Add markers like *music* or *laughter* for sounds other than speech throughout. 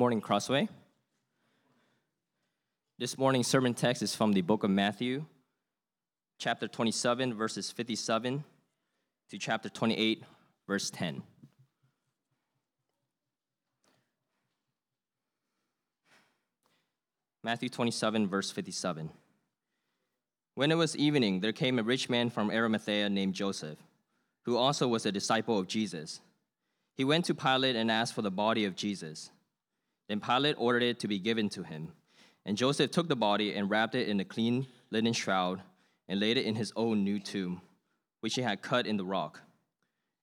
Morning, Crossway. This morning's sermon text is from the book of Matthew, chapter 27, verses 57 to chapter 28, verse 10. Matthew 27, verse 57. When it was evening, there came a rich man from Arimathea named Joseph, who also was a disciple of Jesus. He went to Pilate and asked for the body of Jesus. Then Pilate ordered it to be given to him. And Joseph took the body and wrapped it in a clean linen shroud and laid it in his own new tomb, which he had cut in the rock.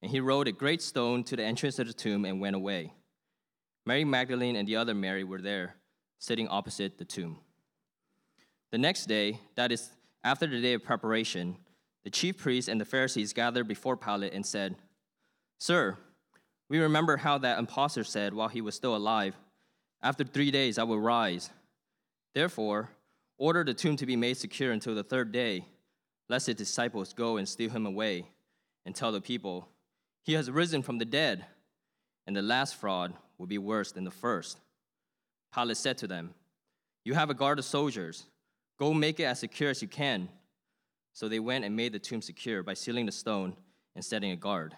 And he rolled a great stone to the entrance of the tomb and went away. Mary Magdalene and the other Mary were there, sitting opposite the tomb. The next day, that is, after the day of preparation, the chief priests and the Pharisees gathered before Pilate and said, Sir, we remember how that impostor said while he was still alive, After three days I will rise. Therefore, order the tomb to be made secure until the third day, lest his disciples go and steal him away and tell the people, He has risen from the dead, and the last fraud will be worse than the first. Pilate said to them, You have a guard of soldiers. Go make it as secure as you can. So they went and made the tomb secure by sealing the stone and setting a guard.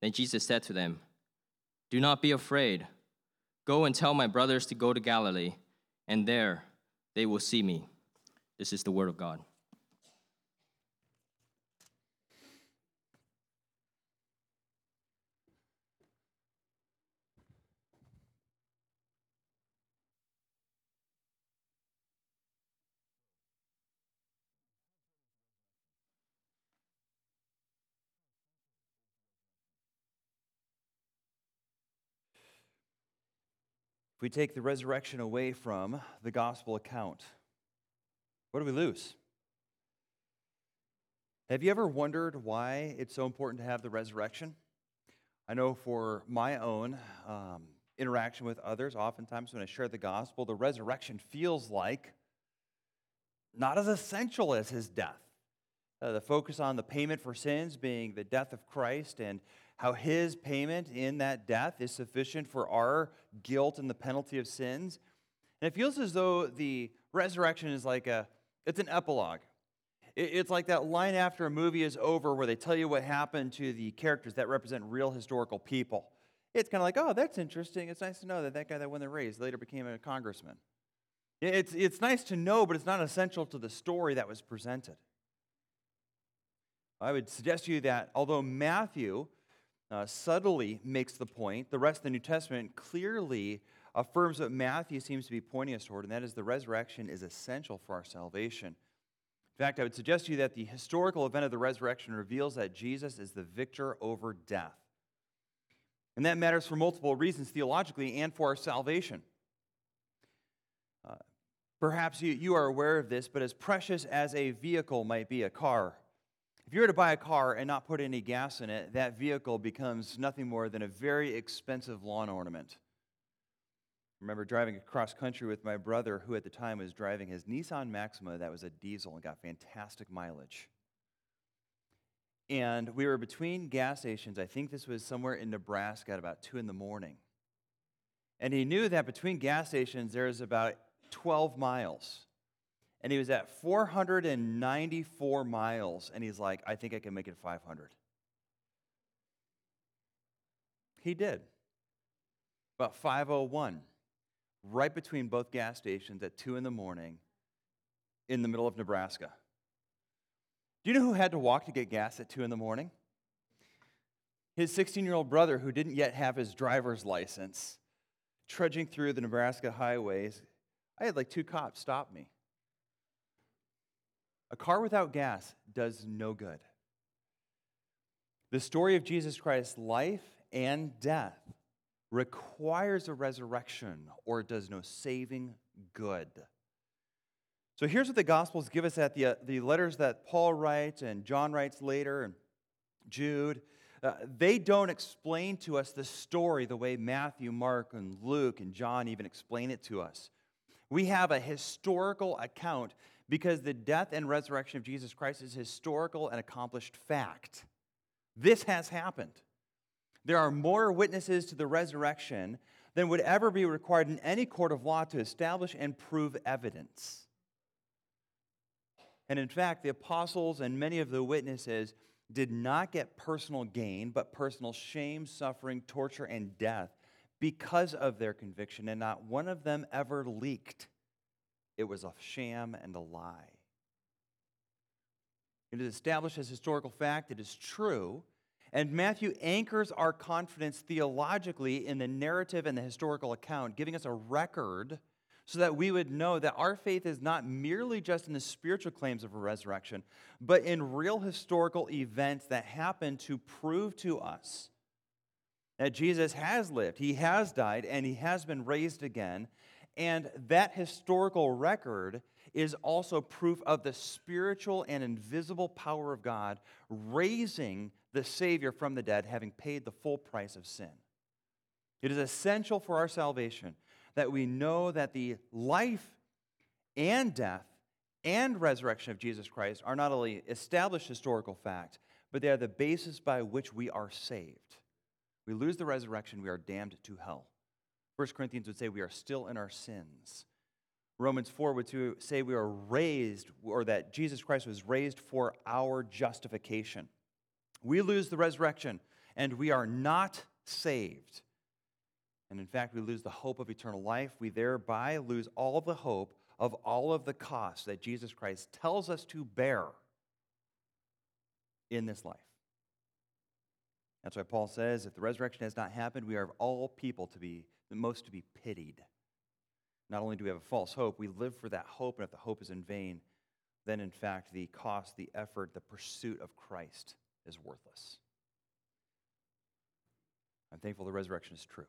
Then Jesus said to them, Do not be afraid. Go and tell my brothers to go to Galilee, and there they will see me. This is the word of God. If we take the resurrection away from the gospel account, what do we lose? Have you ever wondered why it's so important to have the resurrection? I know for my own um, interaction with others, oftentimes when I share the gospel, the resurrection feels like not as essential as his death. Uh, the focus on the payment for sins being the death of Christ and how his payment in that death is sufficient for our guilt and the penalty of sins. And it feels as though the resurrection is like a it's an epilogue. It's like that line after a movie is over where they tell you what happened to the characters that represent real historical people. It's kind of like, oh, that's interesting. It's nice to know that that guy that won the race later became a congressman. It's, it's nice to know, but it's not essential to the story that was presented. I would suggest to you that although Matthew uh, subtly makes the point. The rest of the New Testament clearly affirms what Matthew seems to be pointing us toward, and that is the resurrection is essential for our salvation. In fact, I would suggest to you that the historical event of the resurrection reveals that Jesus is the victor over death. And that matters for multiple reasons theologically and for our salvation. Uh, perhaps you, you are aware of this, but as precious as a vehicle might be, a car, if you were to buy a car and not put any gas in it, that vehicle becomes nothing more than a very expensive lawn ornament. I remember driving across country with my brother, who at the time was driving his Nissan Maxima that was a diesel and got fantastic mileage. And we were between gas stations. I think this was somewhere in Nebraska at about 2 in the morning. And he knew that between gas stations, there's about 12 miles and he was at 494 miles, and he's like, I think I can make it 500. He did. about 501, right between both gas stations at 2 in the morning in the middle of Nebraska. Do you know who had to walk to get gas at 2 in the morning? His 16 year old brother, who didn't yet have his driver's license, trudging through the Nebraska highways. I had like two cops stop me. A car without gas does no good. The story of Jesus Christ's life and death requires a resurrection or it does no saving good. So here's what the Gospels give us at the, uh, the letters that Paul writes and John writes later, and Jude. Uh, they don't explain to us the story the way Matthew, Mark, and Luke and John even explain it to us. We have a historical account because the death and resurrection of Jesus Christ is historical and accomplished fact. This has happened. There are more witnesses to the resurrection than would ever be required in any court of law to establish and prove evidence. And in fact, the apostles and many of the witnesses did not get personal gain, but personal shame, suffering, torture, and death because of their conviction, and not one of them ever leaked. It was a sham and a lie. It is established as historical fact, it is true. And Matthew anchors our confidence theologically in the narrative and the historical account, giving us a record so that we would know that our faith is not merely just in the spiritual claims of a resurrection, but in real historical events that happen to prove to us that Jesus has lived, he has died, and he has been raised again. And that historical record is also proof of the spiritual and invisible power of God raising the Savior from the dead, having paid the full price of sin. It is essential for our salvation that we know that the life and death and resurrection of Jesus Christ are not only established historical fact, but they are the basis by which we are saved. We lose the resurrection, we are damned to hell. 1 Corinthians would say we are still in our sins. Romans 4 would say we are raised, or that Jesus Christ was raised for our justification. We lose the resurrection, and we are not saved. And in fact, we lose the hope of eternal life. We thereby lose all the hope of all of the costs that Jesus Christ tells us to bear in this life. That's why Paul says if the resurrection has not happened, we are of all people to be most to be pitied. Not only do we have a false hope, we live for that hope, and if the hope is in vain, then in fact the cost, the effort, the pursuit of Christ is worthless. I'm thankful the resurrection is true.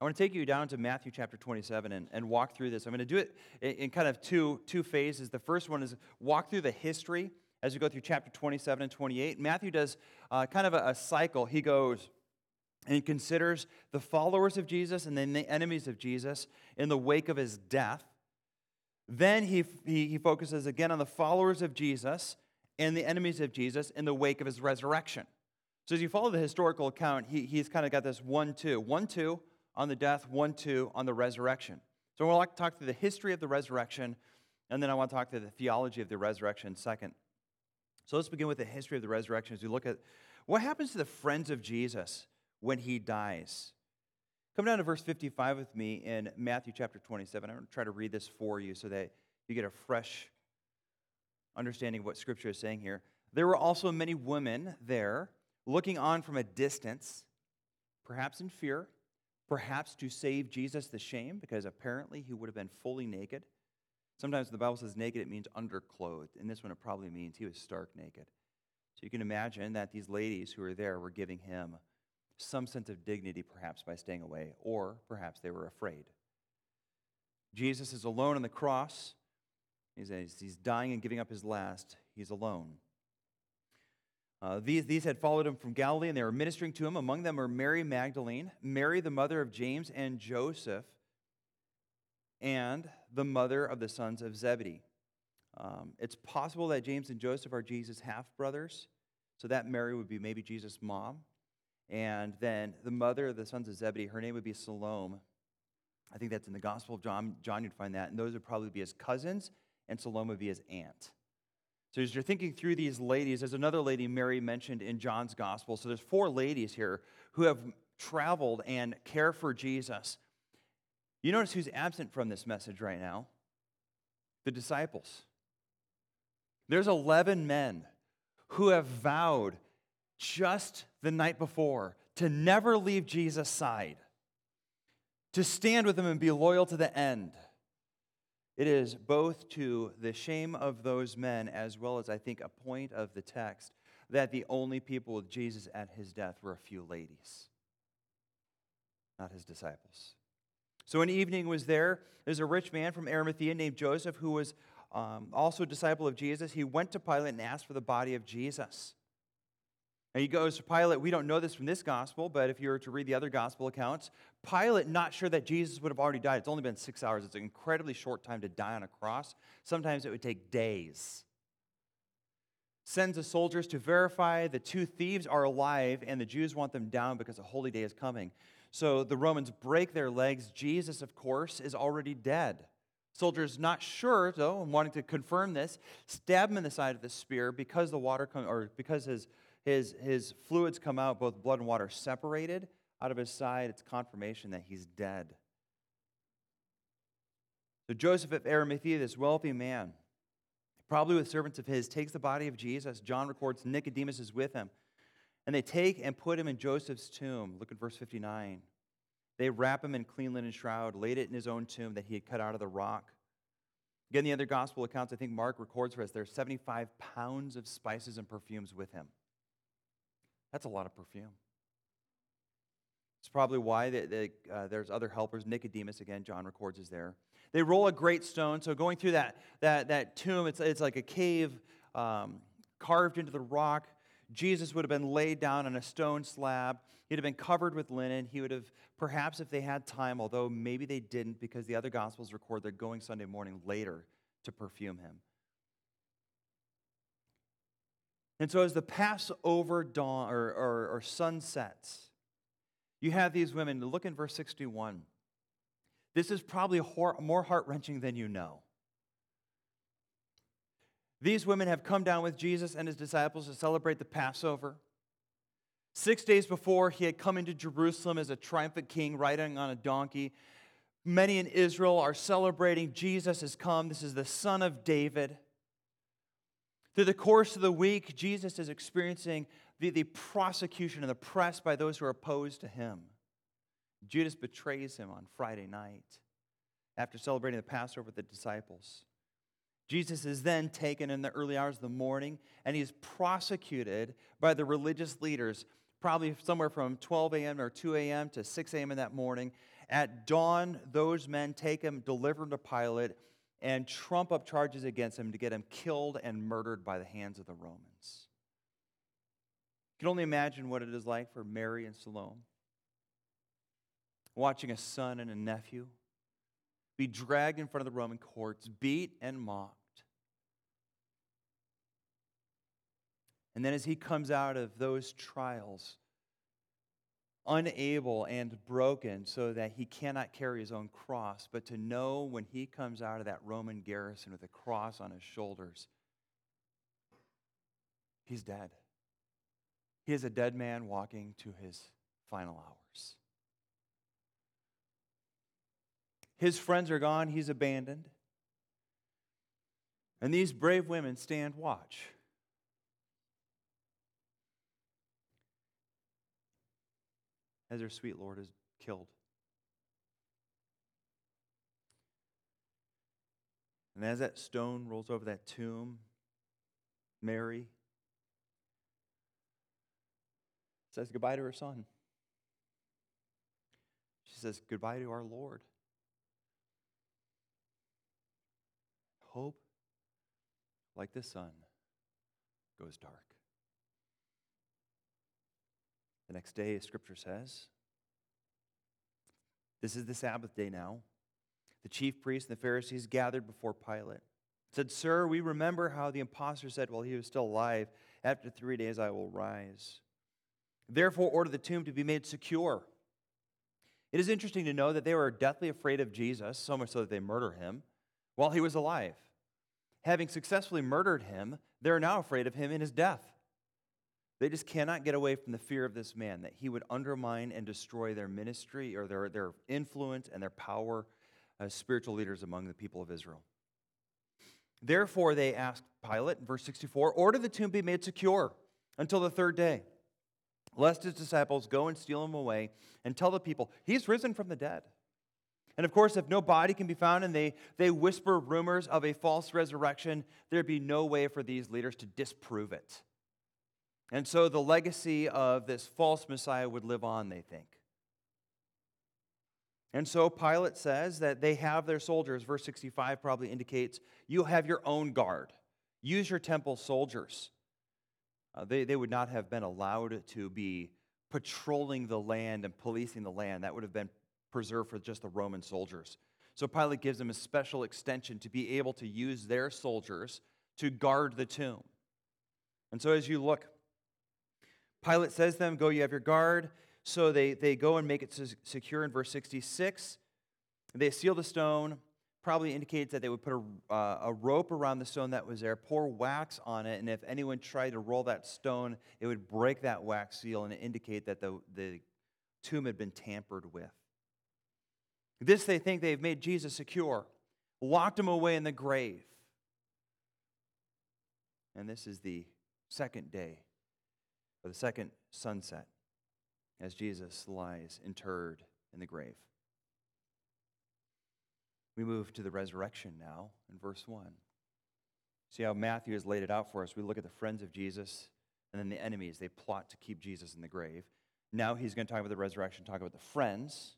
I want to take you down to Matthew chapter 27 and, and walk through this. I'm going to do it in, in kind of two, two phases. The first one is walk through the history as we go through chapter 27 and 28. Matthew does uh, kind of a, a cycle. He goes and considers the followers of Jesus and then the enemies of Jesus in the wake of his death. Then he, he, he focuses again on the followers of Jesus and the enemies of Jesus in the wake of his resurrection. So as you follow the historical account, he, he's kind of got this one, two. One, two, on the death, 1 2 on the resurrection. So I want to talk through the history of the resurrection, and then I want to talk through the theology of the resurrection second. So let's begin with the history of the resurrection as we look at what happens to the friends of Jesus when he dies. Come down to verse 55 with me in Matthew chapter 27. I'm going to try to read this for you so that you get a fresh understanding of what Scripture is saying here. There were also many women there looking on from a distance, perhaps in fear perhaps to save Jesus the shame, because apparently he would have been fully naked. Sometimes the Bible says naked, it means underclothed. In this one, it probably means he was stark naked. So you can imagine that these ladies who were there were giving him some sense of dignity, perhaps by staying away, or perhaps they were afraid. Jesus is alone on the cross. He's, he's dying and giving up his last. He's alone. Uh, these, these had followed him from Galilee, and they were ministering to him. Among them were Mary Magdalene, Mary, the mother of James and Joseph, and the mother of the sons of Zebedee. Um, it's possible that James and Joseph are Jesus' half brothers, so that Mary would be maybe Jesus' mom. And then the mother of the sons of Zebedee, her name would be Salome. I think that's in the Gospel of John. John, you'd find that. And those would probably be his cousins, and Salome would be his aunt. So as you're thinking through these ladies, there's another lady Mary mentioned in John's gospel. So there's four ladies here who have traveled and care for Jesus. You notice who's absent from this message right now? The disciples. There's 11 men who have vowed just the night before to never leave Jesus' side, to stand with him and be loyal to the end. It is both to the shame of those men as well as, I think, a point of the text that the only people with Jesus at his death were a few ladies, not his disciples. So an evening was there. There's a rich man from Arimathea named Joseph who was um, also a disciple of Jesus. He went to Pilate and asked for the body of Jesus. And he goes to Pilate. We don't know this from this gospel, but if you were to read the other gospel accounts, Pilate, not sure that Jesus would have already died. It's only been six hours. It's an incredibly short time to die on a cross. Sometimes it would take days. Sends the soldiers to verify the two thieves are alive, and the Jews want them down because a holy day is coming. So the Romans break their legs. Jesus, of course, is already dead. Soldiers, not sure though, and wanting to confirm this, stab him in the side of the spear because the water come, or because his his, his fluids come out, both blood and water separated out of his side. It's confirmation that he's dead. So Joseph of Arimathea, this wealthy man, probably with servants of his, takes the body of Jesus. John records Nicodemus is with him. And they take and put him in Joseph's tomb. Look at verse 59. They wrap him in clean linen shroud, laid it in his own tomb that he had cut out of the rock. Again, the other gospel accounts, I think Mark records for us, there are 75 pounds of spices and perfumes with him. That's a lot of perfume. It's probably why they, they, uh, there's other helpers. Nicodemus, again, John records is there. They roll a great stone. So going through that, that, that tomb, it's, it's like a cave um, carved into the rock. Jesus would have been laid down on a stone slab. He'd have been covered with linen. He would have, perhaps if they had time, although maybe they didn't because the other Gospels record they're going Sunday morning later to perfume him. And so, as the Passover dawn or, or, or sun sets, you have these women. Look in verse 61. This is probably more heart wrenching than you know. These women have come down with Jesus and his disciples to celebrate the Passover. Six days before, he had come into Jerusalem as a triumphant king riding on a donkey. Many in Israel are celebrating Jesus has come. This is the son of David. Through the course of the week, Jesus is experiencing the, the prosecution and the press by those who are opposed to him. Judas betrays him on Friday night after celebrating the Passover with the disciples. Jesus is then taken in the early hours of the morning and he's prosecuted by the religious leaders, probably somewhere from 12 a.m. or 2 a.m. to 6 a.m. in that morning. At dawn, those men take him, deliver him to Pilate, and trump up charges against him to get him killed and murdered by the hands of the Romans. You can only imagine what it is like for Mary and Salome watching a son and a nephew be dragged in front of the Roman courts, beat and mocked. And then as he comes out of those trials, unable and broken so that he cannot carry his own cross, but to know when he comes out of that Roman garrison with a cross on his shoulders, he's dead. He is a dead man walking to his final hours. His friends are gone, he's abandoned. And these brave women stand watch. As their sweet Lord is killed. And as that stone rolls over that tomb, Mary says goodbye to her son. She says goodbye to our Lord. Hope, like the sun, goes dark. The next day, scripture says, This is the Sabbath day now. The chief priests and the Pharisees gathered before Pilate. Said, Sir, we remember how the impostor said while he was still alive, After three days I will rise. Therefore, order the tomb to be made secure. It is interesting to know that they were deathly afraid of Jesus, so much so that they murder him while he was alive. Having successfully murdered him, they're now afraid of him in his death. They just cannot get away from the fear of this man, that he would undermine and destroy their ministry or their, their influence and their power as spiritual leaders among the people of Israel. Therefore, they asked Pilate verse 64 Order the tomb be made secure until the third day, lest his disciples go and steal him away and tell the people, He's risen from the dead. And of course, if no body can be found and they, they whisper rumors of a false resurrection, there'd be no way for these leaders to disprove it. And so the legacy of this false Messiah would live on, they think. And so Pilate says that they have their soldiers. Verse 65 probably indicates you have your own guard. Use your temple soldiers. Uh, they, they would not have been allowed to be patrolling the land and policing the land. That would have been preserved for just the Roman soldiers. So Pilate gives them a special extension to be able to use their soldiers to guard the tomb. And so as you look, Pilate says to them, Go, you have your guard. So they, they go and make it secure in verse 66. They seal the stone, probably indicates that they would put a, uh, a rope around the stone that was there, pour wax on it, and if anyone tried to roll that stone, it would break that wax seal and indicate that the, the tomb had been tampered with. This they think they've made Jesus secure, locked him away in the grave. And this is the second day, the second sunset as Jesus lies interred in the grave. We move to the resurrection now in verse 1. See how Matthew has laid it out for us. We look at the friends of Jesus and then the enemies. They plot to keep Jesus in the grave. Now he's going to talk about the resurrection, talk about the friends,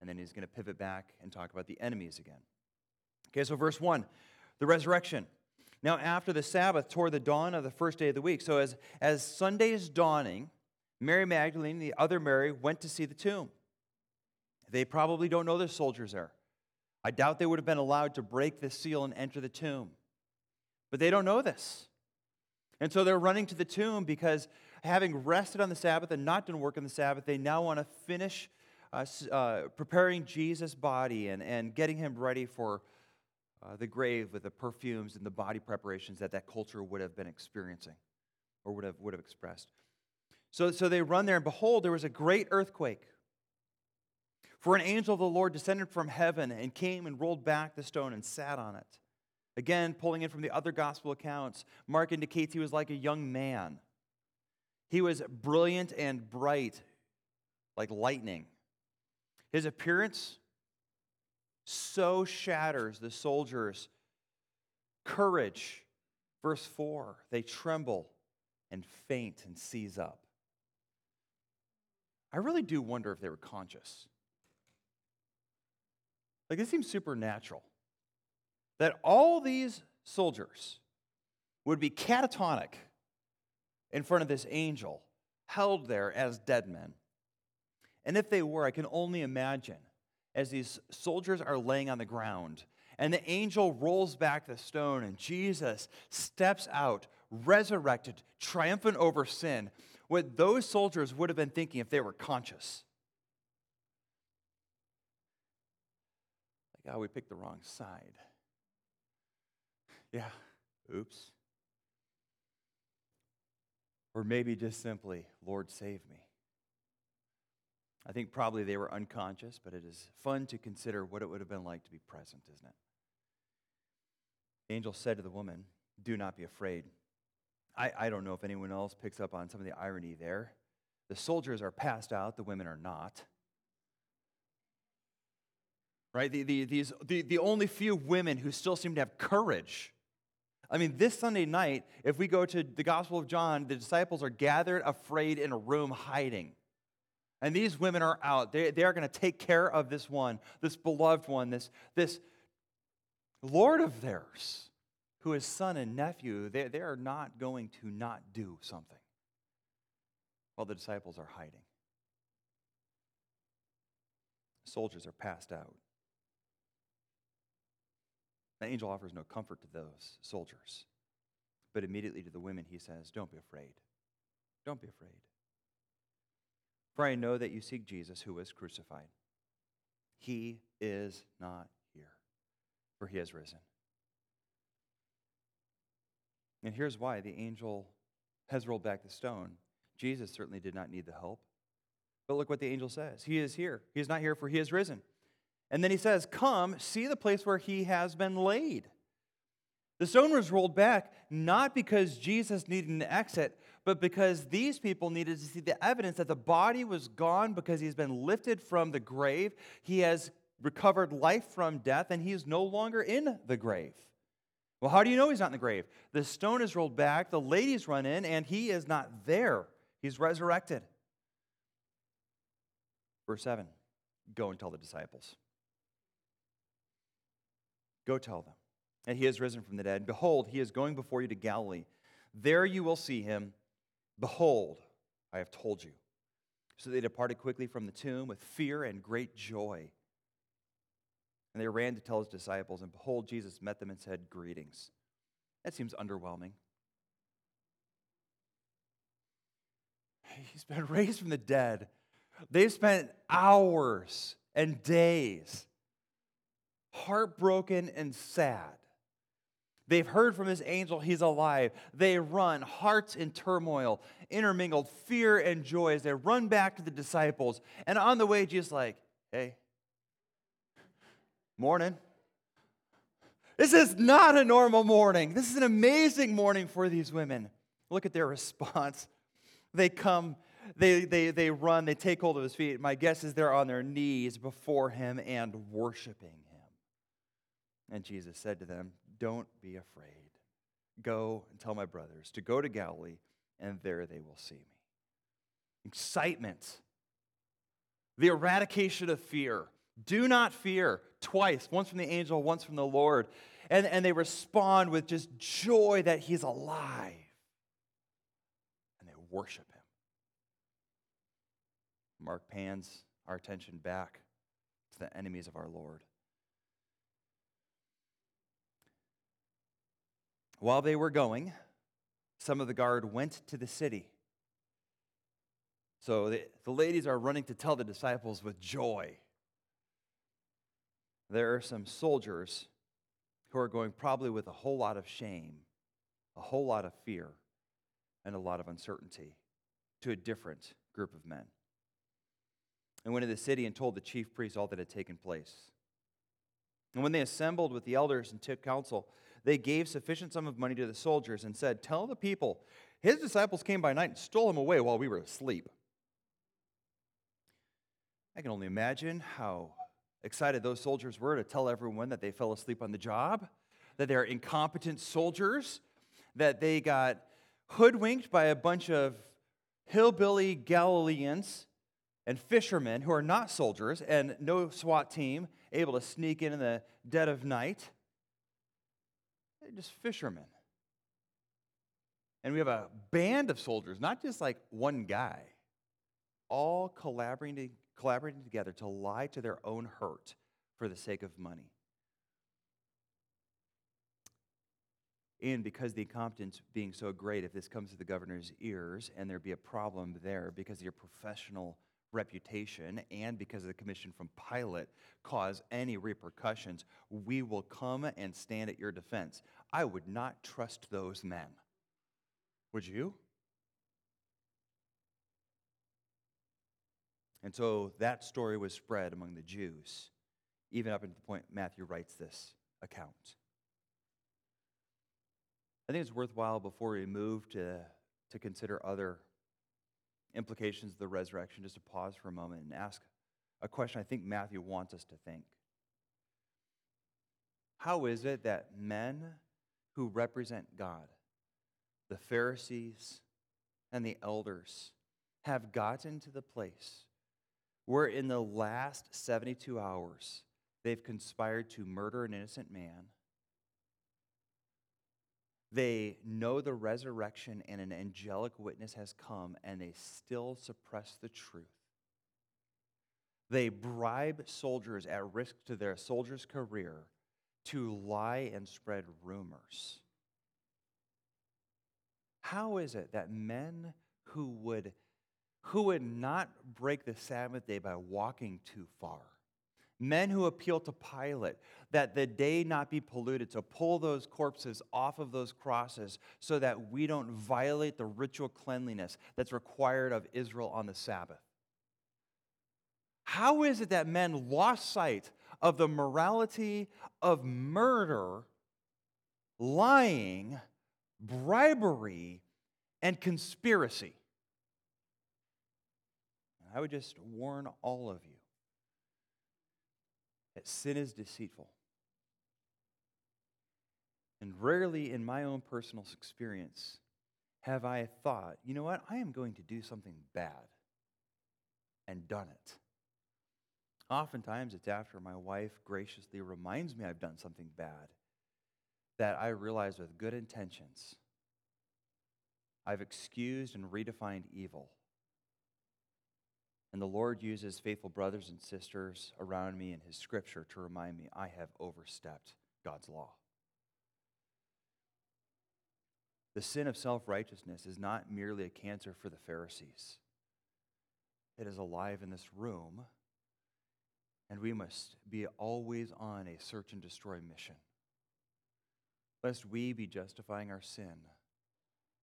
and then he's going to pivot back and talk about the enemies again. Okay, so verse 1, the resurrection. Now, after the Sabbath, toward the dawn of the first day of the week. So, as, as Sunday is dawning, Mary Magdalene the other Mary went to see the tomb. They probably don't know there's soldiers there. I doubt they would have been allowed to break the seal and enter the tomb. But they don't know this. And so they're running to the tomb because having rested on the Sabbath and not done work on the Sabbath, they now want to finish uh, uh, preparing Jesus' body and, and getting him ready for uh, the grave with the perfumes and the body preparations that that culture would have been experiencing or would have, would have expressed. So, so they run there, and behold, there was a great earthquake. For an angel of the Lord descended from heaven and came and rolled back the stone and sat on it. Again, pulling in from the other gospel accounts, Mark indicates he was like a young man. He was brilliant and bright, like lightning. His appearance so shatters the soldiers' courage. Verse 4 they tremble and faint and seize up. I really do wonder if they were conscious. Like, it seems supernatural that all these soldiers would be catatonic in front of this angel, held there as dead men. And if they were, I can only imagine as these soldiers are laying on the ground and the angel rolls back the stone and Jesus steps out, resurrected, triumphant over sin, what those soldiers would have been thinking if they were conscious. Like, oh, we picked the wrong side. Yeah, oops. Or maybe just simply, Lord, save me. I think probably they were unconscious, but it is fun to consider what it would have been like to be present, isn't it? The angel said to the woman, Do not be afraid. I, I don't know if anyone else picks up on some of the irony there. The soldiers are passed out, the women are not. Right? The, the, these, the, the only few women who still seem to have courage. I mean, this Sunday night, if we go to the Gospel of John, the disciples are gathered, afraid, in a room, hiding. And these women are out. They, they are going to take care of this one, this beloved one, this, this Lord of theirs who is son and nephew, they, they are not going to not do something while the disciples are hiding. Soldiers are passed out. The angel offers no comfort to those soldiers. But immediately to the women, he says, Don't be afraid. Don't be afraid. For I know that you seek Jesus who was crucified. He is not here, for he has risen. And here's why the angel has rolled back the stone. Jesus certainly did not need the help. But look what the angel says He is here. He is not here, for he is risen. And then he says, Come, see the place where he has been laid. The stone was rolled back not because Jesus needed an exit, but because these people needed to see the evidence that the body was gone because he's been lifted from the grave. He has recovered life from death, and he is no longer in the grave. Well, how do you know he's not in the grave? The stone is rolled back, the ladies run in, and he is not there. He's resurrected. Verse 7 Go and tell the disciples. Go tell them. And he has risen from the dead. Behold, he is going before you to Galilee. There you will see him. Behold, I have told you. So they departed quickly from the tomb with fear and great joy. And they ran to tell his disciples, and behold, Jesus met them and said, Greetings. That seems underwhelming. He's been *laughs* raised from the dead. They've spent hours and days heartbroken and sad. They've heard from his angel, he's alive. They run, hearts in turmoil, intermingled fear and joy as they run back to the disciples. And on the way, Jesus like, hey, morning. This is not a normal morning. This is an amazing morning for these women. Look at their *laughs* response. They come, they, they, they run, they take hold of his feet. My guess is they're on their knees before him and worshiping him. And Jesus said to them, Don't be afraid. Go and tell my brothers to go to Galilee, and there they will see me. Excitement, the eradication of fear. Do not fear. Twice, once from the angel, once from the Lord. And, and they respond with just joy that he's alive. And they worship him. Mark pans our attention back to the enemies of our Lord. While they were going, some of the guard went to the city. So the, the ladies are running to tell the disciples with joy. There are some soldiers who are going probably with a whole lot of shame, a whole lot of fear, and a lot of uncertainty to a different group of men. And went to the city and told the chief priests all that had taken place. And when they assembled with the elders and took counsel, they gave sufficient sum of money to the soldiers and said, Tell the people, his disciples came by night and stole him away while we were asleep. I can only imagine how excited those soldiers were to tell everyone that they fell asleep on the job, that they're incompetent soldiers, that they got hoodwinked by a bunch of hillbilly Galileans and fishermen who are not soldiers and no SWAT team able to sneak in in the dead of night. They're just fishermen. And we have a band of soldiers, not just like one guy, all collaborating, collaborating together to lie to their own hurt for the sake of money. And because the incompetence being so great, if this comes to the governor's ears and there be a problem there because of your professional reputation and because of the commission from Pilate cause any repercussions, we will come and stand at your defense. I would not trust those men. Would you? And so that story was spread among the Jews, even up until the point Matthew writes this account. I think it's worthwhile before we move to, to consider other implications of the resurrection, just to pause for a moment and ask a question I think Matthew wants us to think. How is it that men who represent God, the Pharisees and the elders, have gotten to the place where in the last 72 hours they've conspired to murder an innocent man? They know the resurrection and an angelic witness has come, and they still suppress the truth. They bribe soldiers at risk to their soldier's career to lie and spread rumors. How is it that men who would, who would not break the Sabbath day by walking too far, men who appeal to Pilate that the day not be polluted, to pull those corpses off of those crosses so that we don't violate the ritual cleanliness that's required of Israel on the Sabbath. How is it that men lost sight of the morality of murder, lying, bribery, and conspiracy? I would just warn all of you that sin is deceitful. And rarely in my own personal experience have I thought, you know what, I am going to do something bad and done it. Oftentimes it's after my wife graciously reminds me I've done something bad that I realize with good intentions I've excused and redefined evil and the Lord uses faithful brothers and sisters around me in His scripture to remind me I have overstepped God's law. The sin of self righteousness is not merely a cancer for the Pharisees, it is alive in this room, and we must be always on a search and destroy mission. Lest we be justifying our sin,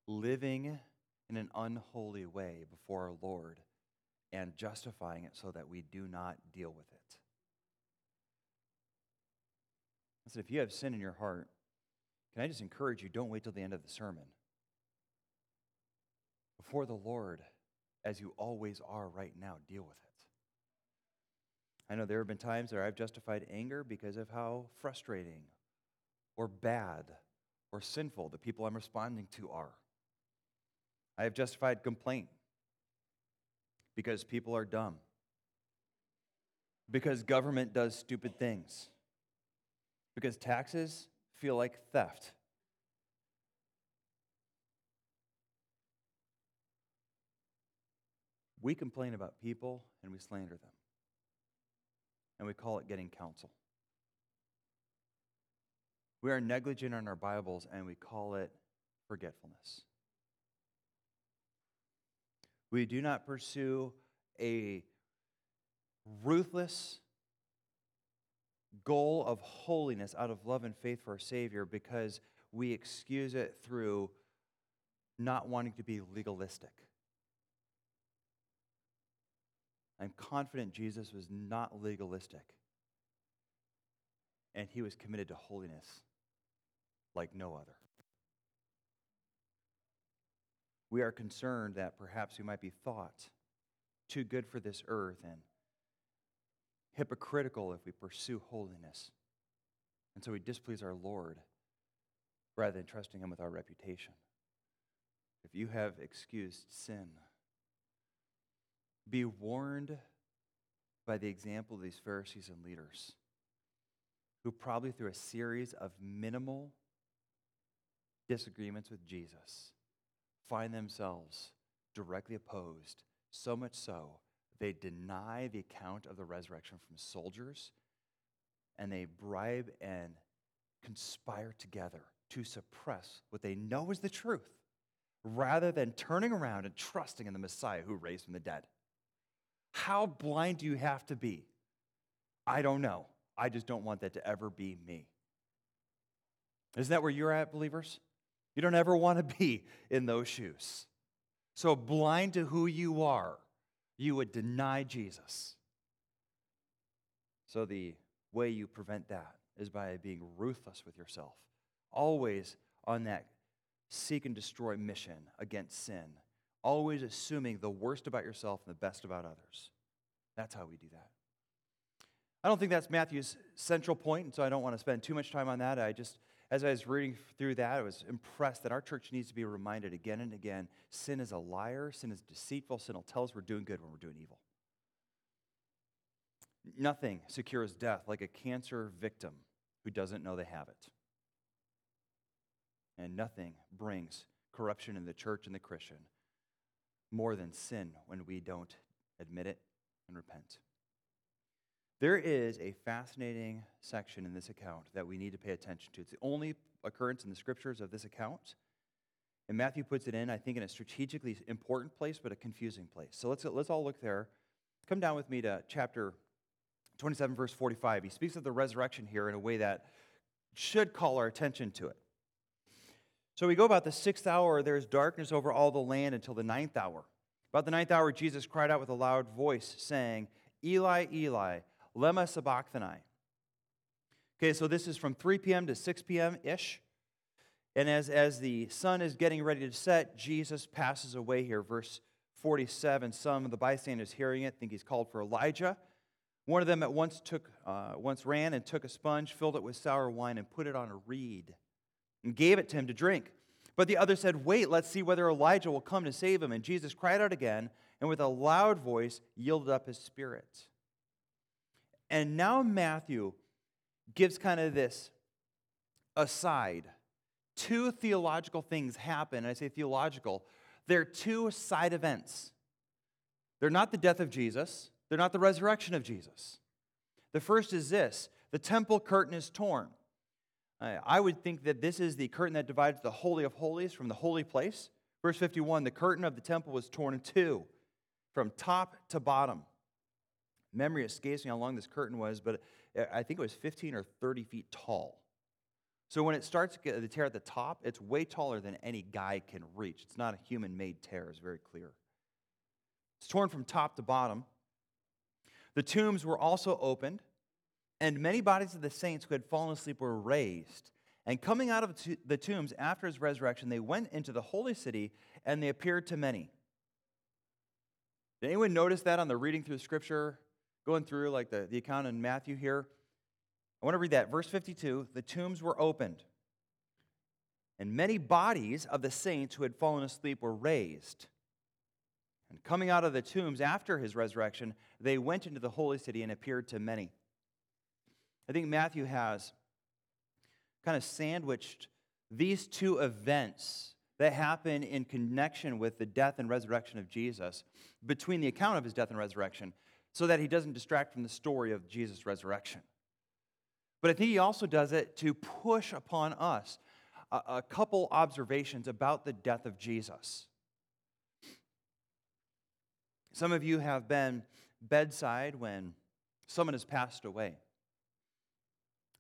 living in an unholy way before our Lord and justifying it so that we do not deal with it. Listen, if you have sin in your heart, can I just encourage you, don't wait till the end of the sermon. Before the Lord, as you always are right now, deal with it. I know there have been times where I've justified anger because of how frustrating or bad or sinful the people I'm responding to are. I have justified complaint because people are dumb, because government does stupid things, because taxes feel like theft. We complain about people and we slander them. And we call it getting counsel. We are negligent on our Bibles and we call it forgetfulness. We do not pursue a ruthless goal of holiness out of love and faith for our Savior because we excuse it through not wanting to be legalistic. I'm confident Jesus was not legalistic. And he was committed to holiness like no other. We are concerned that perhaps we might be thought too good for this earth and hypocritical if we pursue holiness. And so we displease our Lord rather than trusting Him with our reputation. If you have excused sin, be warned by the example of these Pharisees and leaders who probably through a series of minimal disagreements with Jesus find themselves directly opposed, so much so they deny the account of the resurrection from soldiers and they bribe and conspire together to suppress what they know is the truth rather than turning around and trusting in the Messiah who raised from the dead. How blind do you have to be? I don't know. I just don't want that to ever be me. Isn't that where you're at, believers? You don't ever want to be in those shoes. So, blind to who you are, you would deny Jesus. So, the way you prevent that is by being ruthless with yourself, always on that seek and destroy mission against sin, always assuming the worst about yourself and the best about others. That's how we do that. I don't think that's Matthew's central point, and so I don't want to spend too much time on that. I just as I was reading through that, I was impressed that our church needs to be reminded again and again sin is a liar, sin is deceitful, sin will tell us we're doing good when we're doing evil. Nothing secures death like a cancer victim who doesn't know they have it. And nothing brings corruption in the church and the Christian more than sin when we don't admit it and repent. There is a fascinating section in this account that we need to pay attention to. It's the only occurrence in the scriptures of this account. And Matthew puts it in, I think, in a strategically important place, but a confusing place. So let's, let's all look there. Come down with me to chapter 27, verse 45. He speaks of the resurrection here in a way that should call our attention to it. So we go about the sixth hour, there's darkness over all the land until the ninth hour. About the ninth hour, Jesus cried out with a loud voice, saying, Eli, Eli, lema sabachthani. Okay, so this is from 3 p.m. to 6 p.m. ish. And as, as the sun is getting ready to set, Jesus passes away here. Verse 47 Some of the bystanders hearing it think he's called for Elijah. One of them at once took, uh, once ran and took a sponge, filled it with sour wine, and put it on a reed, and gave it to him to drink. But the other said, Wait, let's see whether Elijah will come to save him. And Jesus cried out again, and with a loud voice yielded up his spirit. And now Matthew gives kind of this aside. Two theological things happen. And I say theological, they're two side events. They're not the death of Jesus, they're not the resurrection of Jesus. The first is this the temple curtain is torn. I would think that this is the curtain that divides the Holy of Holies from the holy place. Verse 51 the curtain of the temple was torn in two, from top to bottom. Memory escapes me how long this curtain was, but uh, I think it was 15 or 30 feet tall. So when it starts to tear at the top, it's way taller than any guy can reach. It's not a human made tear, it's very clear. It's torn from top to bottom. The tombs were also opened, and many bodies of the saints who had fallen asleep were raised. And coming out of the tombs after his resurrection, they went into the holy city and they appeared to many. Did anyone notice that on the reading through scripture, going through like the, the account in Matthew here? I want to read that. Verse 52 The tombs were opened, and many bodies of the saints who had fallen asleep were raised. And coming out of the tombs after his resurrection, they went into the holy city and appeared to many. I think Matthew has kind of sandwiched these two events that happen in connection with the death and resurrection of Jesus between the account of his death and resurrection so that he doesn't distract from the story of Jesus' resurrection. But I think he also does it to push upon us a, a couple observations about the death of Jesus. Some of you have been bedside when someone has passed away.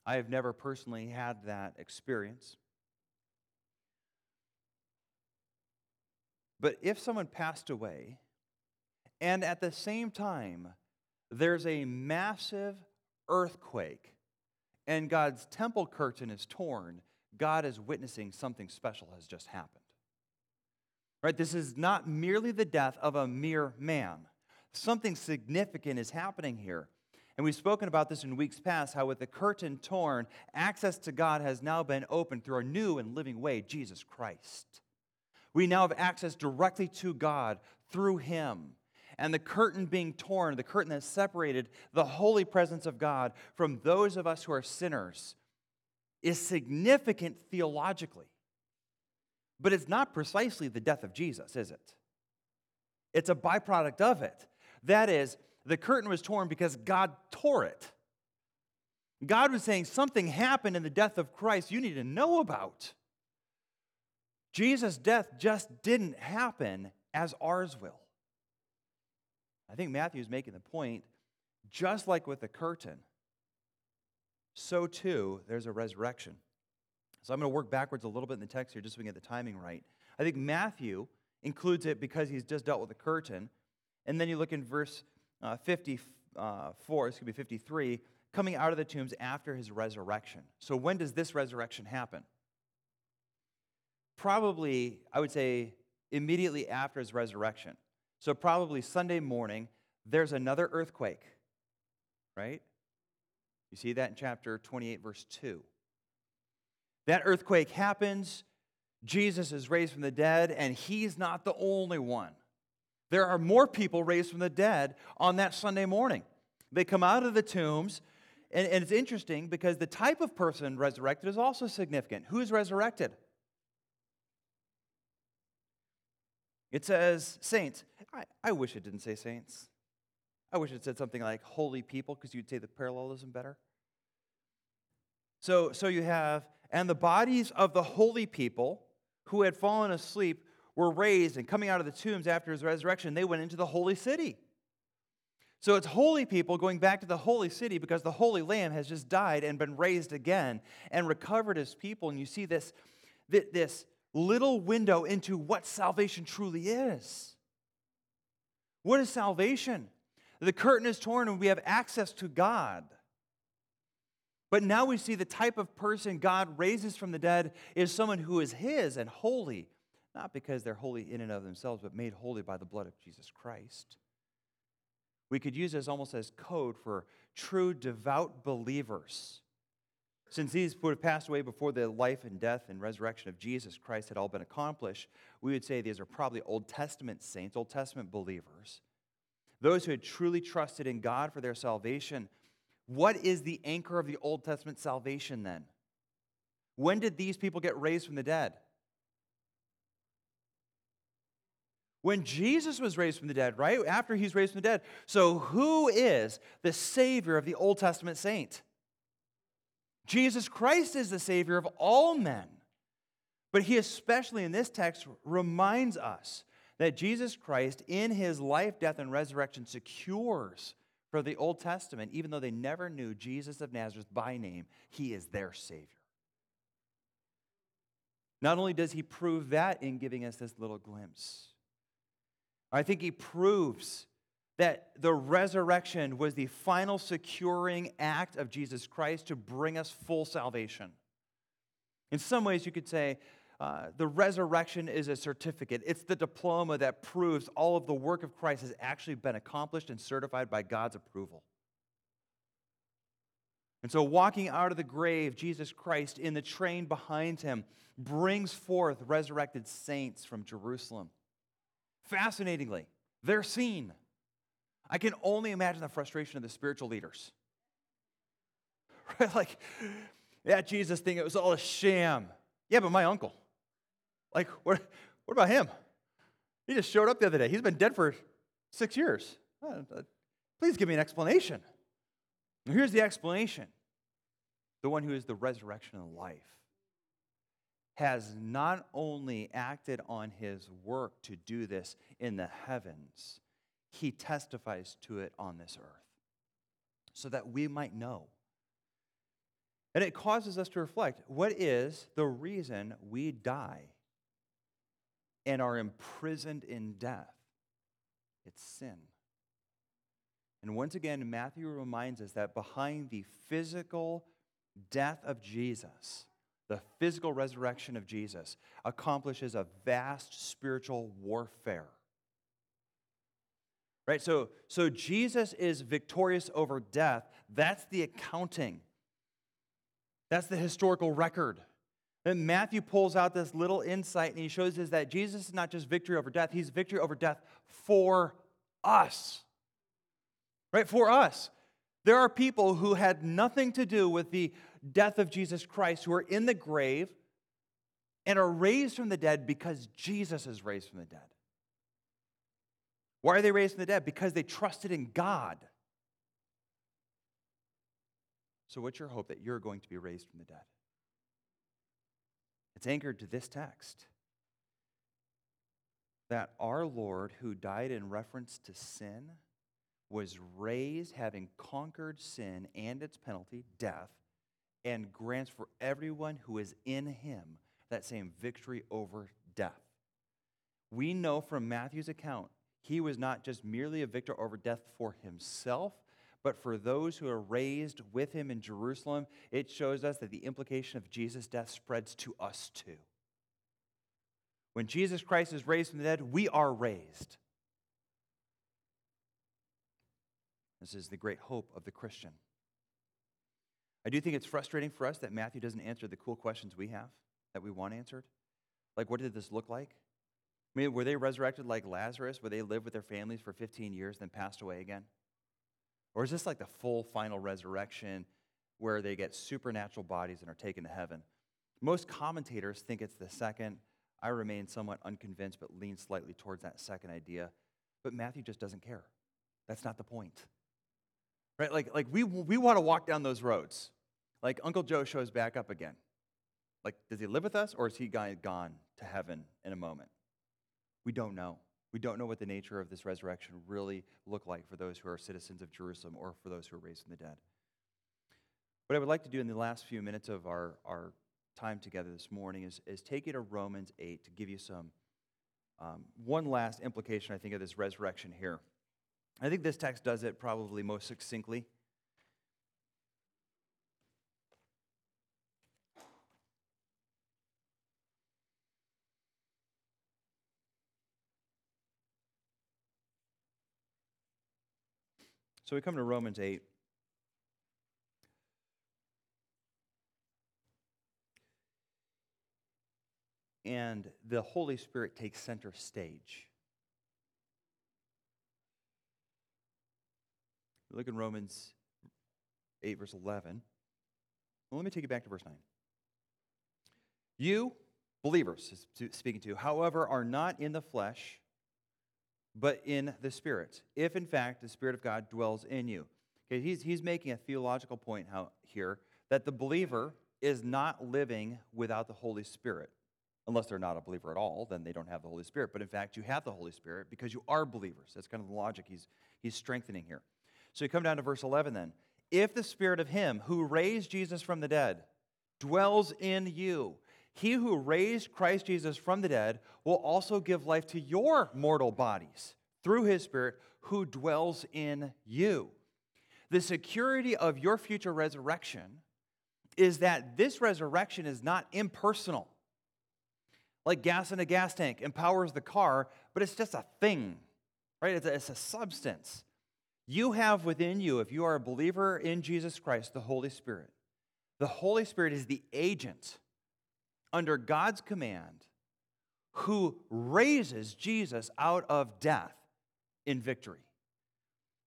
I have never personally had that experience. But if someone passed away, and at the same time, there's a massive earthquake, and God's temple curtain is torn, God is witnessing something special has just happened. Right? This is not merely the death of a mere man. Something significant is happening here. And we've spoken about this in weeks past how, with the curtain torn, access to God has now been opened through our new and living way, Jesus Christ. We now have access directly to God through Him. And the curtain being torn, the curtain that separated the holy presence of God from those of us who are sinners, is significant theologically. But it's not precisely the death of Jesus, is it? It's a byproduct of it. That is, the curtain was torn because God tore it. God was saying something happened in the death of Christ you need to know about. Jesus' death just didn't happen as ours will. I think Matthew is making the point just like with the curtain, so too there's a resurrection. So I'm going to work backwards a little bit in the text here just so we get the timing right. I think Matthew includes it because he's just dealt with the curtain. And then you look in verse uh, 54, excuse me, 53, coming out of the tombs after his resurrection. So when does this resurrection happen? Probably, I would say, immediately after his resurrection. So probably Sunday morning, there's another earthquake, right? You see that in chapter 28, verse 2. That earthquake happens. Jesus is raised from the dead, and he's not the only one. There are more people raised from the dead on that Sunday morning. They come out of the tombs, and, and it's interesting because the type of person resurrected is also significant. Who's resurrected? It says saints. I, I wish it didn't say saints. I wish it said something like holy people because you'd say the parallelism better. So, so you have and the bodies of the holy people who had fallen asleep were raised, and coming out of the tombs after his resurrection, they went into the holy city. So it's holy people going back to the holy city because the holy lamb has just died and been raised again and recovered his people. And you see this, this little window into what salvation truly is. What is salvation? The curtain is torn and we have access to God. But now we see the type of person God raises from the dead is someone who is His and holy, not because they're holy in and of themselves, but made holy by the blood of Jesus Christ. We could use this almost as code for true devout believers. Since these would have passed away before the life and death and resurrection of Jesus Christ had all been accomplished, we would say these are probably Old Testament saints, Old Testament believers. Those who had truly trusted in God for their salvation what is the anchor of the Old Testament salvation then? When did these people get raised from the dead? When Jesus was raised from the dead, right? After he's raised from the dead. So, who is the Savior of the Old Testament saint? Jesus Christ is the Savior of all men. But he, especially in this text, reminds us that Jesus Christ, in his life, death, and resurrection, secures for the Old Testament, even though they never knew Jesus of Nazareth by name, he is their Savior. Not only does he prove that in giving us this little glimpse, I think he proves that the resurrection was the final securing act of Jesus Christ to bring us full salvation. In some ways, you could say uh, the resurrection is a certificate. It's the diploma that proves all of the work of Christ has actually been accomplished and certified by God's approval. And so, walking out of the grave, Jesus Christ in the train behind him brings forth resurrected saints from Jerusalem. Fascinatingly, they're seen. I can only imagine the frustration of the spiritual leaders. *laughs* Right? Like, that Jesus thing, it was all a sham. Yeah, but my uncle. Like, what, what about him? He just showed up the other day. He's been dead for six years. Uh, uh, please give me an explanation. And here's the explanation the one who is the resurrection and life has not only acted on his work to do this in the heavens, he testifies to it on this earth so that we might know. And it causes us to reflect what is the reason we die? and are imprisoned in death. It's sin. And once again, Matthew reminds us that behind the physical death of Jesus, the physical resurrection of Jesus, accomplishes a vast spiritual warfare. Right? So, so Jesus is victorious over death. That's the accounting. That's the historical record. And Matthew pulls out this little insight and he shows us that Jesus is not just victory over death, he's victory over death for us. Right? For us. There are people who had nothing to do with the death of Jesus Christ who are in the grave and are raised from the dead because Jesus is raised from the dead. Why are they raised from the dead? Because they trusted in God. So, what's your hope that you're going to be raised from the dead? It's anchored to this text that our Lord, who died in reference to sin, was raised having conquered sin and its penalty, death, and grants for everyone who is in him that same victory over death. We know from Matthew's account, he was not just merely a victor over death for himself, but for those who are raised with him in Jerusalem, it shows us that the implication of Jesus' death spreads to us too. When Jesus Christ is raised from the dead, we are raised. This is the great hope of the Christian. I do think it's frustrating for us that Matthew doesn't answer the cool questions we have that we want answered. Like, what did this look like? I mean, were they resurrected like Lazarus, where they lived with their families for 15 years, and then passed away again? Or is this like the full final resurrection where they get supernatural bodies and are taken to heaven? Most commentators think it's the second. I remain somewhat unconvinced, but lean slightly towards that second idea. But Matthew just doesn't care. That's not the point. Right? Like, like we, we want to walk down those roads. Like Uncle Joe shows back up again. Like, does he live with us or is he gone to heaven in a moment? We don't know. We don't know what the nature of this resurrection really look like for those who are citizens of Jerusalem or for those who are raised from the dead. What I would like to do in the last few minutes of our, our time together this morning is, is take you to Romans 8 to give you some um, one last implication, I think, of this resurrection here. I think this text does it probably most succinctly. So we come to Romans 8. And the Holy Spirit takes center stage. Look in Romans 8, verse 11. Well, let me take you back to verse 9. You, believers, speaking to, however, are not in the flesh but in the Spirit, if in fact the Spirit of God dwells in you. Okay, he's, he's making a theological point how, here that the believer is not living without the Holy Spirit. Unless they're not a believer at all, then they don't have the Holy Spirit. But in fact, you have the Holy Spirit because you are believers. That's kind of the logic he's, he's strengthening here. So you come down to verse 11 then. If the Spirit of Him who raised Jesus from the dead dwells in you, he who raised Christ Jesus from the dead will also give life to your mortal bodies through his Spirit who dwells in you. The security of your future resurrection is that this resurrection is not impersonal. Like gas in a gas tank empowers the car, but it's just a thing, right? It's a, it's a substance. You have within you, if you are a believer in Jesus Christ, the Holy Spirit. The Holy Spirit is the agent under God's command who raises Jesus out of death in victory.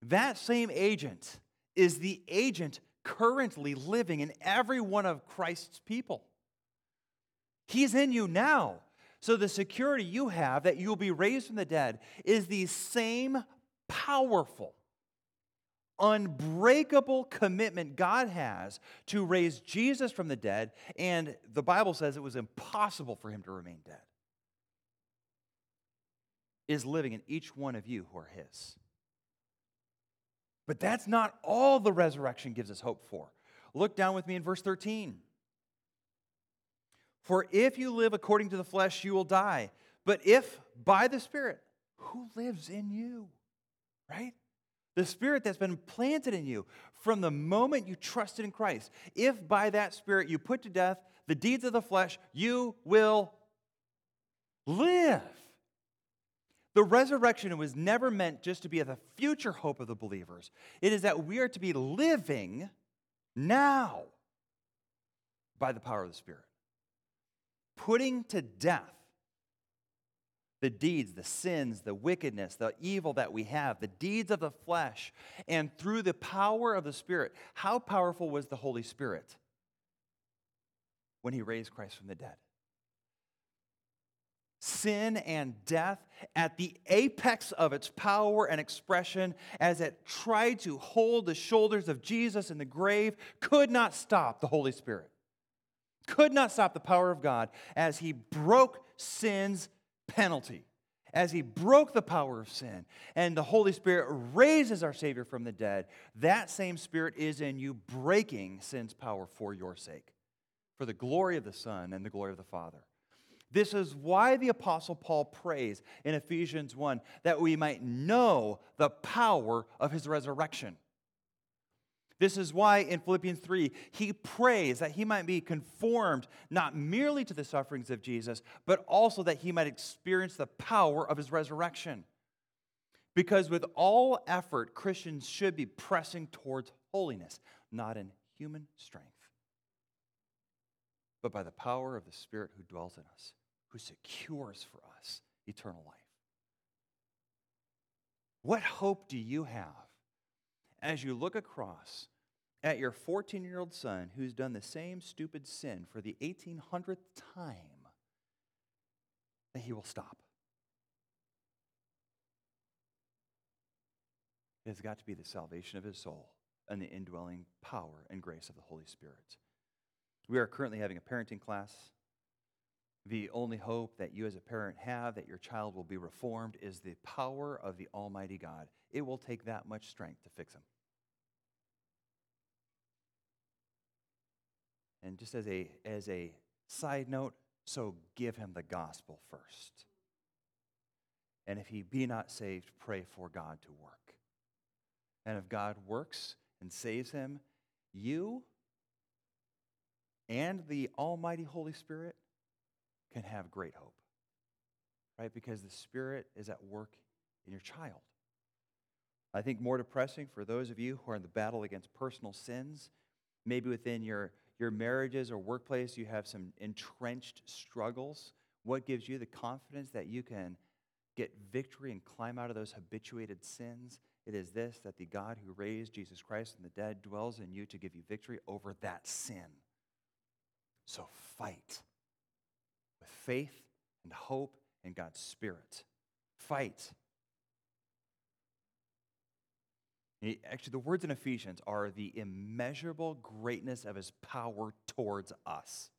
That same agent is the agent currently living in every one of Christ's people. He's in you now. So the security you have that you'll be raised from the dead is the same powerful unbreakable commitment God has to raise Jesus from the dead, and the Bible says it was impossible for him to remain dead, is living in each one of you who are his. But that's not all the resurrection gives us hope for. Look down with me in verse 13. For if you live according to the flesh, you will die. But if by the Spirit, who lives in you? Right? The spirit that's been planted in you from the moment you trusted in Christ. If by that spirit you put to death the deeds of the flesh, you will live. The resurrection was never meant just to be the future hope of the believers. It is that we are to be living now by the power of the Spirit, putting to death the deeds, the sins, the wickedness, the evil that we have, the deeds of the flesh, and through the power of the Spirit. How powerful was the Holy Spirit when he raised Christ from the dead? Sin and death at the apex of its power and expression as it tried to hold the shoulders of Jesus in the grave could not stop the Holy Spirit. Could not stop the power of God as he broke sin's penalty as he broke the power of sin and the Holy Spirit raises our Savior from the dead, that same Spirit is in you breaking sin's power for your sake, for the glory of the Son and the glory of the Father. This is why the Apostle Paul prays in Ephesians 1 that we might know the power of his resurrection. This is why in Philippians 3, he prays that he might be conformed not merely to the sufferings of Jesus, but also that he might experience the power of his resurrection. Because with all effort, Christians should be pressing towards holiness, not in human strength, but by the power of the Spirit who dwells in us, who secures for us eternal life. What hope do you have as you look across at your 14 year old son who's done the same stupid sin for the 1800th time that he will stop? It has got to be the salvation of his soul and the indwelling power and grace of the Holy Spirit. We are currently having a parenting class. The only hope that you as a parent have that your child will be reformed is the power of the Almighty God. It will take that much strength to fix him. And just as a, as a side note, so give him the gospel first. And if he be not saved, pray for God to work. And if God works and saves him, you and the Almighty Holy Spirit can have great hope, right? Because the Spirit is at work in your child. I think more depressing for those of you who are in the battle against personal sins, maybe within your, your marriages or workplace, you have some entrenched struggles. What gives you the confidence that you can get victory and climb out of those habituated sins? It is this that the God who raised Jesus Christ from the dead dwells in you to give you victory over that sin. So fight with faith and hope and God's Spirit. Fight. Actually, the words in Ephesians are the immeasurable greatness of his power towards us.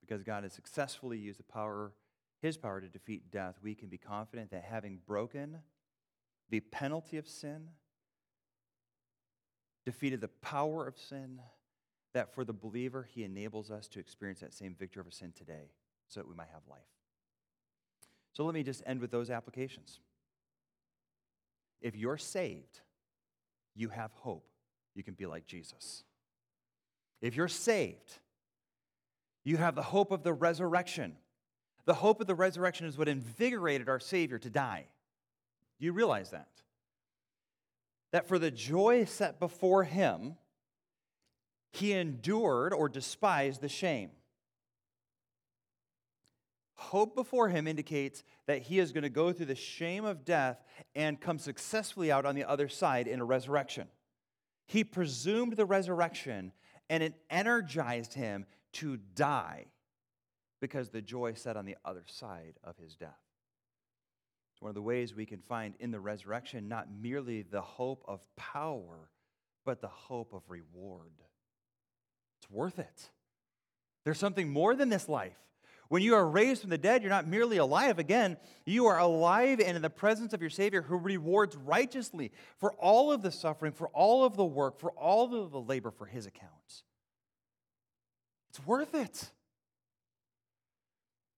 Because God has successfully used the power, his power to defeat death, we can be confident that having broken the penalty of sin, defeated the power of sin, that for the believer, he enables us to experience that same victory over sin today so that we might have life. So let me just end with those applications. If you're saved, you have hope. You can be like Jesus. If you're saved, you have the hope of the resurrection. The hope of the resurrection is what invigorated our Savior to die. Do you realize that? That for the joy set before him, he endured or despised the shame. Hope before him indicates that he is going to go through the shame of death and come successfully out on the other side in a resurrection. He presumed the resurrection and it energized him to die because the joy set on the other side of his death. It's one of the ways we can find in the resurrection not merely the hope of power, but the hope of reward. It's worth it. There's something more than this life. When you are raised from the dead, you're not merely alive again, you are alive and in the presence of your Savior who rewards righteously for all of the suffering, for all of the work, for all of the labor for his accounts. It's worth it.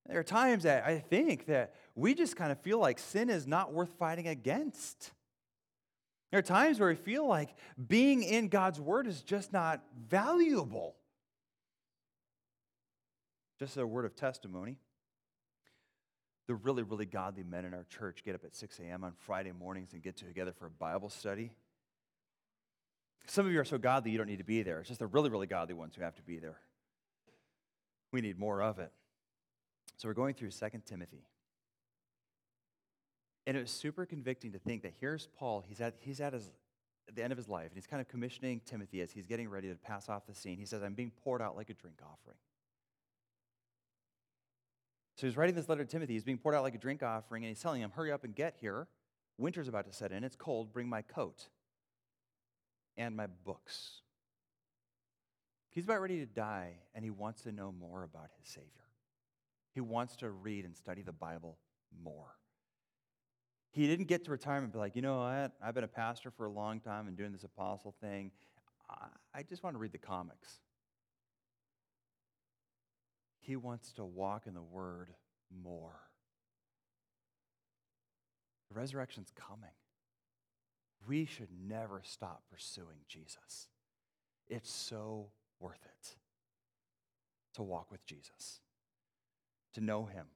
There are times that I think that we just kind of feel like sin is not worth fighting against. There are times where we feel like being in God's word is just not valuable. Just a word of testimony. The really, really godly men in our church get up at 6 a.m. on Friday mornings and get together for a Bible study. Some of you are so godly you don't need to be there. It's just the really, really godly ones who have to be there. We need more of it. So we're going through 2 Timothy. And it was super convicting to think that here's Paul, he's at, he's at, his, at the end of his life, and he's kind of commissioning Timothy as he's getting ready to pass off the scene. He says, I'm being poured out like a drink offering. So he's writing this letter to Timothy. He's being poured out like a drink offering, and he's telling him, Hurry up and get here. Winter's about to set in. It's cold. Bring my coat and my books. He's about ready to die, and he wants to know more about his Savior. He wants to read and study the Bible more. He didn't get to retirement and be like, you know what? I've been a pastor for a long time and doing this apostle thing. I just want to read the comics. He wants to walk in the Word more. The resurrection's coming. We should never stop pursuing Jesus. It's so worth it to walk with Jesus, to know Him,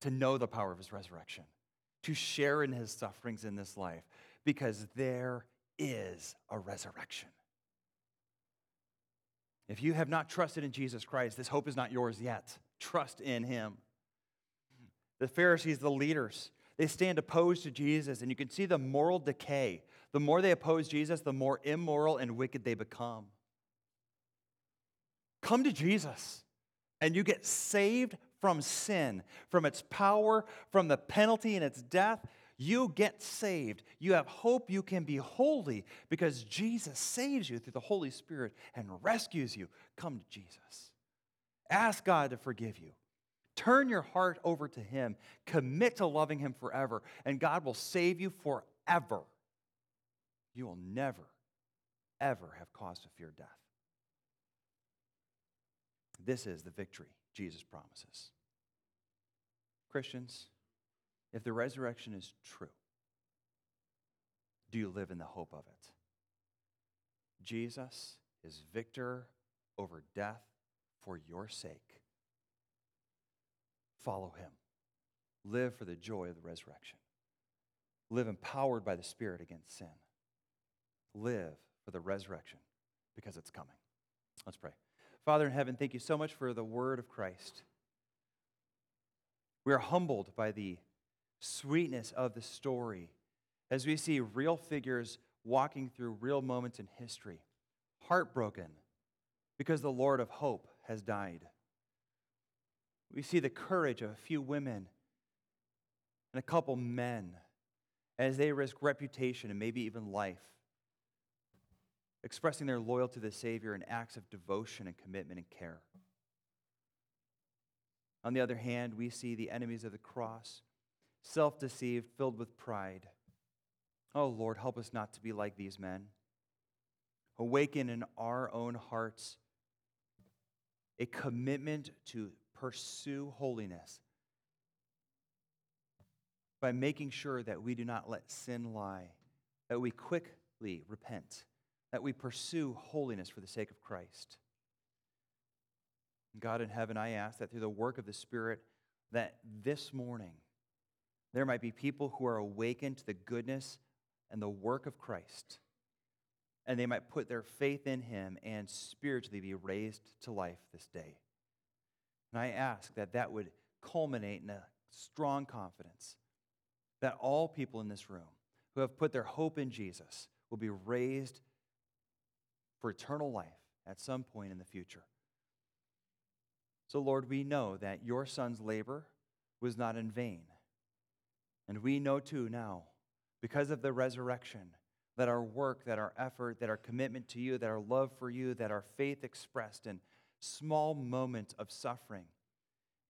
to know the power of His resurrection to share in his sufferings in this life because there is a resurrection. If you have not trusted in Jesus Christ, this hope is not yours yet. Trust in him. The Pharisees, the leaders, they stand opposed to Jesus, and you can see the moral decay. The more they oppose Jesus, the more immoral and wicked they become. Come to Jesus, and you get saved from sin, from its power, from the penalty and its death. You get saved. You have hope. You can be holy because Jesus saves you through the Holy Spirit and rescues you. Come to Jesus. Ask God to forgive you. Turn your heart over to Him. Commit to loving Him forever, and God will save you forever. You will never, ever have cause to fear death. This is the victory Jesus promises. Christians, if the resurrection is true, do you live in the hope of it? Jesus is victor over death for your sake. Follow him. Live for the joy of the resurrection. Live empowered by the Spirit against sin. Live for the resurrection because it's coming. Let's pray. Father in heaven, thank you so much for the word of Christ. We are humbled by the sweetness of the story as we see real figures walking through real moments in history, heartbroken because the Lord of hope has died. We see the courage of a few women and a couple men as they risk reputation and maybe even life, expressing their loyalty to the Savior in acts of devotion and commitment and care. On the other hand, we see the enemies of the cross, self deceived, filled with pride. Oh Lord, help us not to be like these men. Awaken in our own hearts a commitment to pursue holiness by making sure that we do not let sin lie, that we quickly repent, that we pursue holiness for the sake of Christ. God in heaven, I ask that through the work of the Spirit, that this morning there might be people who are awakened to the goodness and the work of Christ and they might put their faith in him and spiritually be raised to life this day. And I ask that that would culminate in a strong confidence that all people in this room who have put their hope in Jesus will be raised for eternal life at some point in the future. So, Lord, we know that your son's labor was not in vain. And we know too now, because of the resurrection, that our work, that our effort, that our commitment to you, that our love for you, that our faith expressed in small moments of suffering,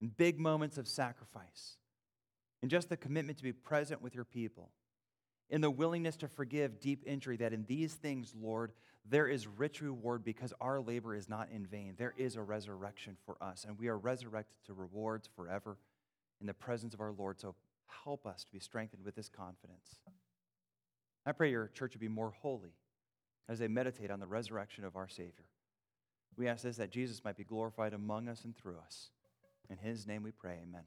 in big moments of sacrifice, in just the commitment to be present with your people, in the willingness to forgive deep injury, that in these things, Lord, there is rich reward because our labor is not in vain. There is a resurrection for us, and we are resurrected to rewards forever in the presence of our Lord. So help us to be strengthened with this confidence. I pray your church would be more holy as they meditate on the resurrection of our Savior. We ask this that Jesus might be glorified among us and through us. In his name we pray, amen.